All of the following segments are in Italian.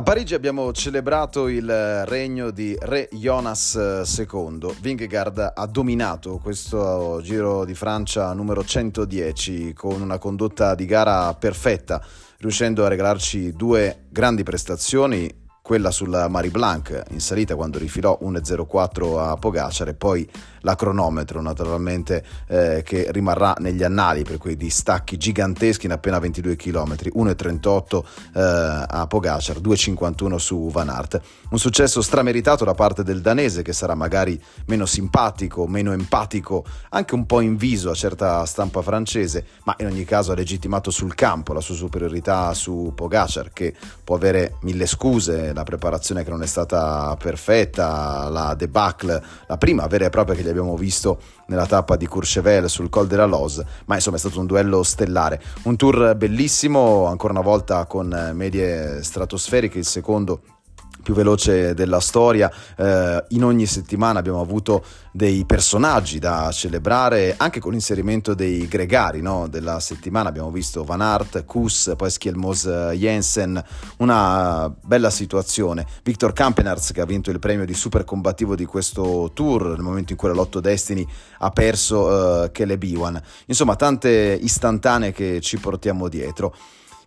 A Parigi abbiamo celebrato il regno di Re Jonas II. Vingegaard ha dominato questo Giro di Francia numero 110 con una condotta di gara perfetta, riuscendo a regalarci due grandi prestazioni quella sulla Marie Blanc in salita quando rifilò 1.04 a Pogacar e poi la cronometro naturalmente eh, che rimarrà negli annali per quei distacchi giganteschi in appena 22 km 1.38 eh, a Pogacar 2.51 su Van Aert. Un successo strameritato da parte del danese che sarà magari meno simpatico meno empatico anche un po' inviso a certa stampa francese ma in ogni caso ha legittimato sul campo la sua superiorità su Pogacar che può avere mille scuse la preparazione che non è stata perfetta la debacle la prima vera e propria che gli abbiamo visto nella tappa di Courchevel sul Col de la Loz, ma insomma è stato un duello stellare, un tour bellissimo, ancora una volta con medie stratosferiche, il secondo più veloce della storia. Eh, in ogni settimana abbiamo avuto dei personaggi da celebrare, anche con l'inserimento dei gregari no? della settimana. Abbiamo visto Van Aert, Kus, poi Schielmos Jensen, una bella situazione. Victor Kampenarz che ha vinto il premio di super combattivo di questo tour nel momento in cui la Lotto Destiny ha perso eh, Caleb Iwan. Insomma, tante istantanee che ci portiamo dietro.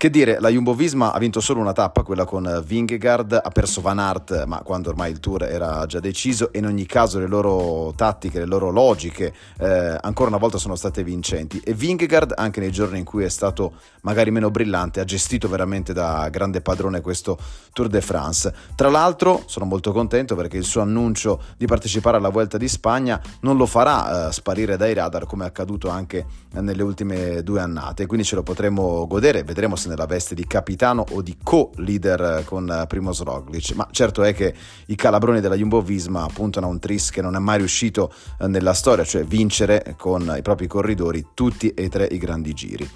Che dire, la Jumbo Visma ha vinto solo una tappa, quella con Vingegaard, ha perso Van Aert, ma quando ormai il tour era già deciso, e in ogni caso le loro tattiche, le loro logiche, eh, ancora una volta sono state vincenti. E Vingegaard, anche nei giorni in cui è stato magari meno brillante, ha gestito veramente da grande padrone questo Tour de France. Tra l'altro, sono molto contento perché il suo annuncio di partecipare alla Vuelta di Spagna non lo farà eh, sparire dai radar come è accaduto anche nelle ultime due annate, quindi ce lo potremo godere, vedremo se nella veste di capitano o di co-leader con Primoz Roglic, ma certo è che i calabroni della Jumbo-Visma puntano a un tris che non è mai riuscito eh, nella storia, cioè vincere con i propri corridori tutti e tre i grandi giri.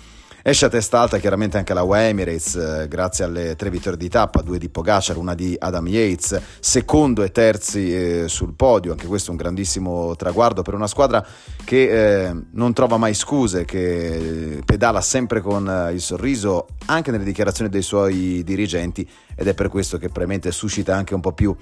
Esce a testa alta chiaramente anche la UAE Emirates, eh, grazie alle tre vittorie di tappa, due di Pogacar, una di Adam Yates, secondo e terzi eh, sul podio, anche questo un grandissimo traguardo per una squadra che eh, non trova mai scuse, che pedala sempre con eh, il sorriso anche nelle dichiarazioni dei suoi dirigenti ed è per questo che probabilmente suscita anche un po' più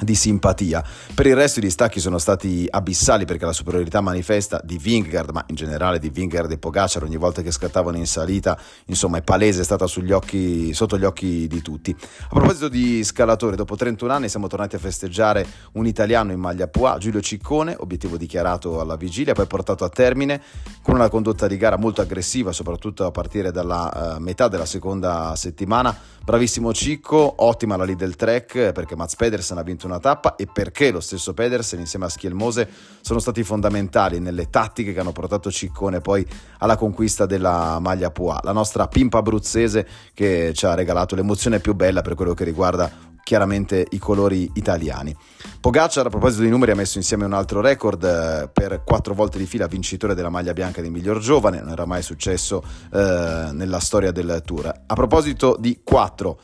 di simpatia. Per il resto i distacchi sono stati abissali perché la superiorità manifesta di Vingegaard, ma in generale di Vingegaard e Pogacar ogni volta che scattavano in salita, insomma è palese, è stata occhi, sotto gli occhi di tutti. A proposito di scalatori, dopo 31 anni siamo tornati a festeggiare un italiano in maglia Pua, Giulio Ciccone, obiettivo dichiarato alla vigilia, poi portato a termine con una condotta di gara molto aggressiva, soprattutto a partire dalla uh, metà della seconda settimana. Bravissimo Cicco, ottima la lead del track perché Mats Pedersen ha vinto una tappa e perché lo stesso Pedersen insieme a Schielmose sono stati fondamentali nelle tattiche che hanno portato Ciccone poi alla conquista della maglia Pua. La nostra pimpa abruzzese che ci ha regalato l'emozione più bella per quello che riguarda chiaramente i colori italiani. Pogacar a proposito di numeri ha messo insieme un altro record eh, per quattro volte di fila vincitore della maglia bianca di miglior giovane, non era mai successo eh, nella storia del tour. A proposito di quattro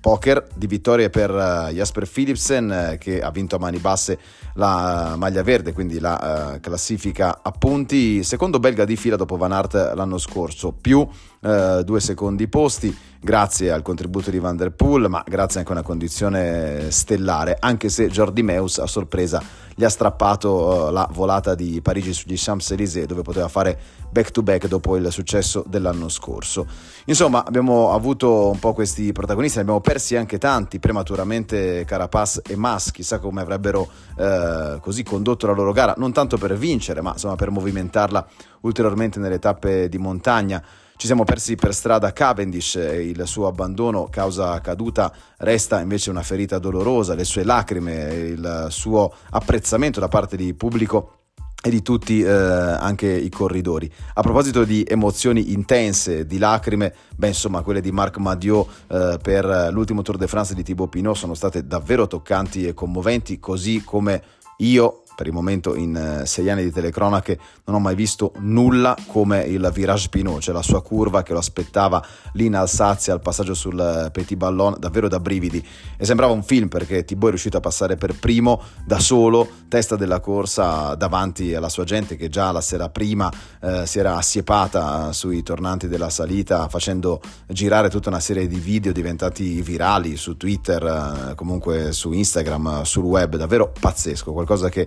poker di vittorie per uh, Jasper Philipsen uh, che ha vinto a mani basse la uh, maglia verde, quindi la classifica a punti, secondo belga di fila dopo Van Aert l'anno scorso, più due secondi posti grazie al contributo di Van Der Poel, ma grazie anche a una condizione stellare, anche se Jordi Meus a sorpresa gli ha strappato la volata di Parigi sugli Champs-Élysées dove poteva fare back to back dopo il successo dell'anno scorso. Insomma, abbiamo avuto un po' questi protagonisti, ne abbiamo persi anche tanti, prematuramente Carapaz e Mas, chissà come avrebbero eh, così condotto la loro gara, non tanto per vincere, ma insomma per movimentarla ulteriormente nelle tappe di montagna. Ci siamo persi per strada Cavendish e il suo abbandono causa caduta resta invece una ferita dolorosa, le sue lacrime, il suo apprezzamento da parte di pubblico e di tutti eh, anche i corridori. A proposito di emozioni intense, di lacrime, beh insomma quelle di Marc Madiot eh, per l'ultimo Tour de France di Thibaut Pinot sono state davvero toccanti e commoventi, così come io per il momento in eh, sei anni di telecronache non ho mai visto nulla come il Virage Pinot, cioè la sua curva che lo aspettava lì in Alsazia al passaggio sul eh, Petit Ballon, davvero da brividi. E sembrava un film perché Thibaut è riuscito a passare per primo da solo, testa della corsa davanti alla sua gente che già la sera prima eh, si era assiepata sui tornanti della salita facendo girare tutta una serie di video diventati virali su Twitter, eh, comunque su Instagram, sul web, davvero pazzesco, qualcosa che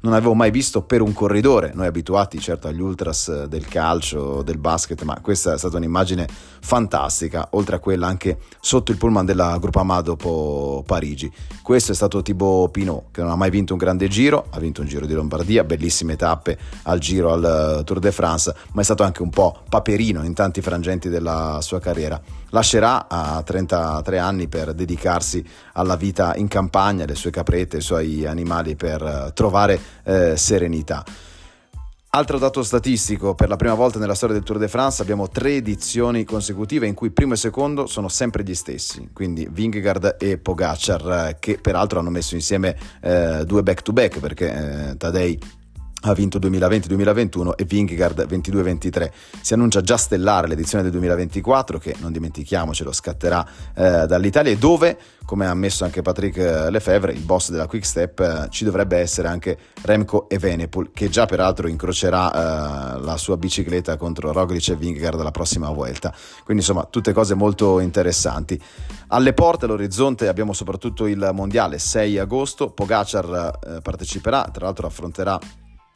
non avevo mai visto per un corridore, noi abituati certo agli ultras del calcio, del basket, ma questa è stata un'immagine fantastica, oltre a quella anche sotto il pullman della Groupama dopo Parigi. Questo è stato Thibaut Pinot, che non ha mai vinto un grande giro, ha vinto un giro di Lombardia, bellissime tappe al giro al Tour de France, ma è stato anche un po' paperino in tanti frangenti della sua carriera. Lascerà a 33 anni per dedicarsi alla vita in campagna, le sue caprette, i suoi animali per trovare eh, serenità. Altro dato statistico, per la prima volta nella storia del Tour de France abbiamo tre edizioni consecutive in cui primo e secondo sono sempre gli stessi, quindi Vingegaard e Pogacar, eh, che peraltro hanno messo insieme eh, due back-to-back perché eh, Tadei ha vinto 2020-2021 e Vingegaard 22-23. Si annuncia già stellare l'edizione del 2024 che non dimentichiamocelo scatterà eh, dall'Italia e dove, come ha ammesso anche Patrick eh, Lefebvre, il boss della Quick Step, eh, ci dovrebbe essere anche Remco e Venepul che già peraltro incrocerà eh, la sua bicicletta contro Roglic e Vingegaard la prossima volta. Quindi insomma tutte cose molto interessanti. Alle porte all'orizzonte abbiamo soprattutto il mondiale 6 agosto, Pogacar eh, parteciperà, tra l'altro affronterà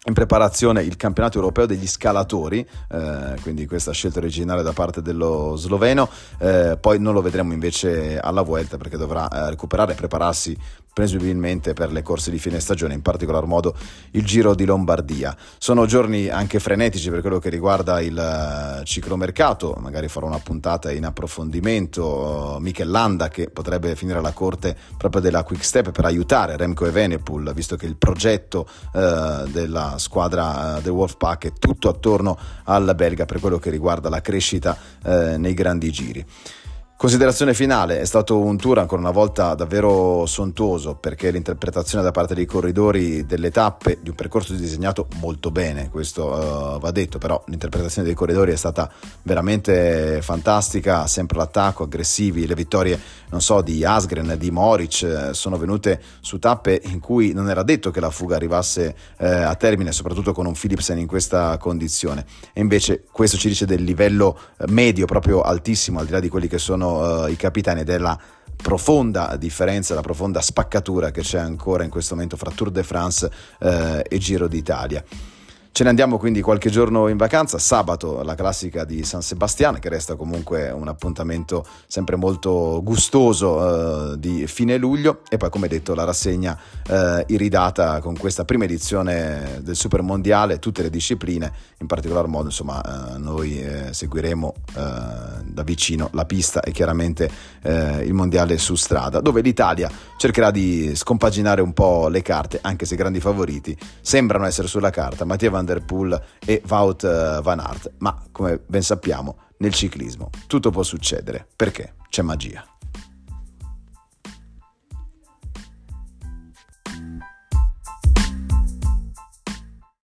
in preparazione il campionato europeo degli scalatori, eh, quindi questa scelta originale da parte dello sloveno, eh, poi non lo vedremo invece alla Vuelta perché dovrà eh, recuperare e prepararsi presumibilmente per le corse di fine stagione, in particolar modo il Giro di Lombardia. Sono giorni anche frenetici per quello che riguarda il uh, ciclomercato, magari farò una puntata in approfondimento, Michel Landa che potrebbe finire alla corte proprio della Quick Step per aiutare Remco e Venepool, visto che il progetto uh, della squadra uh, del Wolfpack è tutto attorno alla belga per quello che riguarda la crescita uh, nei grandi giri. Considerazione finale, è stato un tour ancora una volta davvero sontuoso perché l'interpretazione da parte dei corridori delle tappe di un percorso disegnato molto bene, questo uh, va detto, però l'interpretazione dei corridori è stata veramente fantastica, sempre l'attacco, aggressivi, le vittorie, non so, di Asgren, di Moric eh, sono venute su tappe in cui non era detto che la fuga arrivasse eh, a termine, soprattutto con un Philipsen in questa condizione. E invece questo ci dice del livello eh, medio proprio altissimo, al di là di quelli che sono uh, i capitani della profonda differenza, la profonda spaccatura che c'è ancora in questo momento fra Tour de France uh, e Giro d'Italia. Ce ne andiamo quindi qualche giorno in vacanza, sabato la classica di San Sebastiano che resta comunque un appuntamento sempre molto gustoso eh, di fine luglio. E poi come detto la rassegna eh, iridata con questa prima edizione del Super Mondiale, tutte le discipline, in particolar modo insomma eh, noi eh, seguiremo eh, da vicino la pista e chiaramente eh, il Mondiale su strada dove l'Italia cercherà di scompaginare un po' le carte anche se i grandi favoriti sembrano essere sulla carta. Mattia Van Der Poel e Wout eh, Van Aert, ma come ben sappiamo nel ciclismo tutto può succedere. Perché? C'è magia.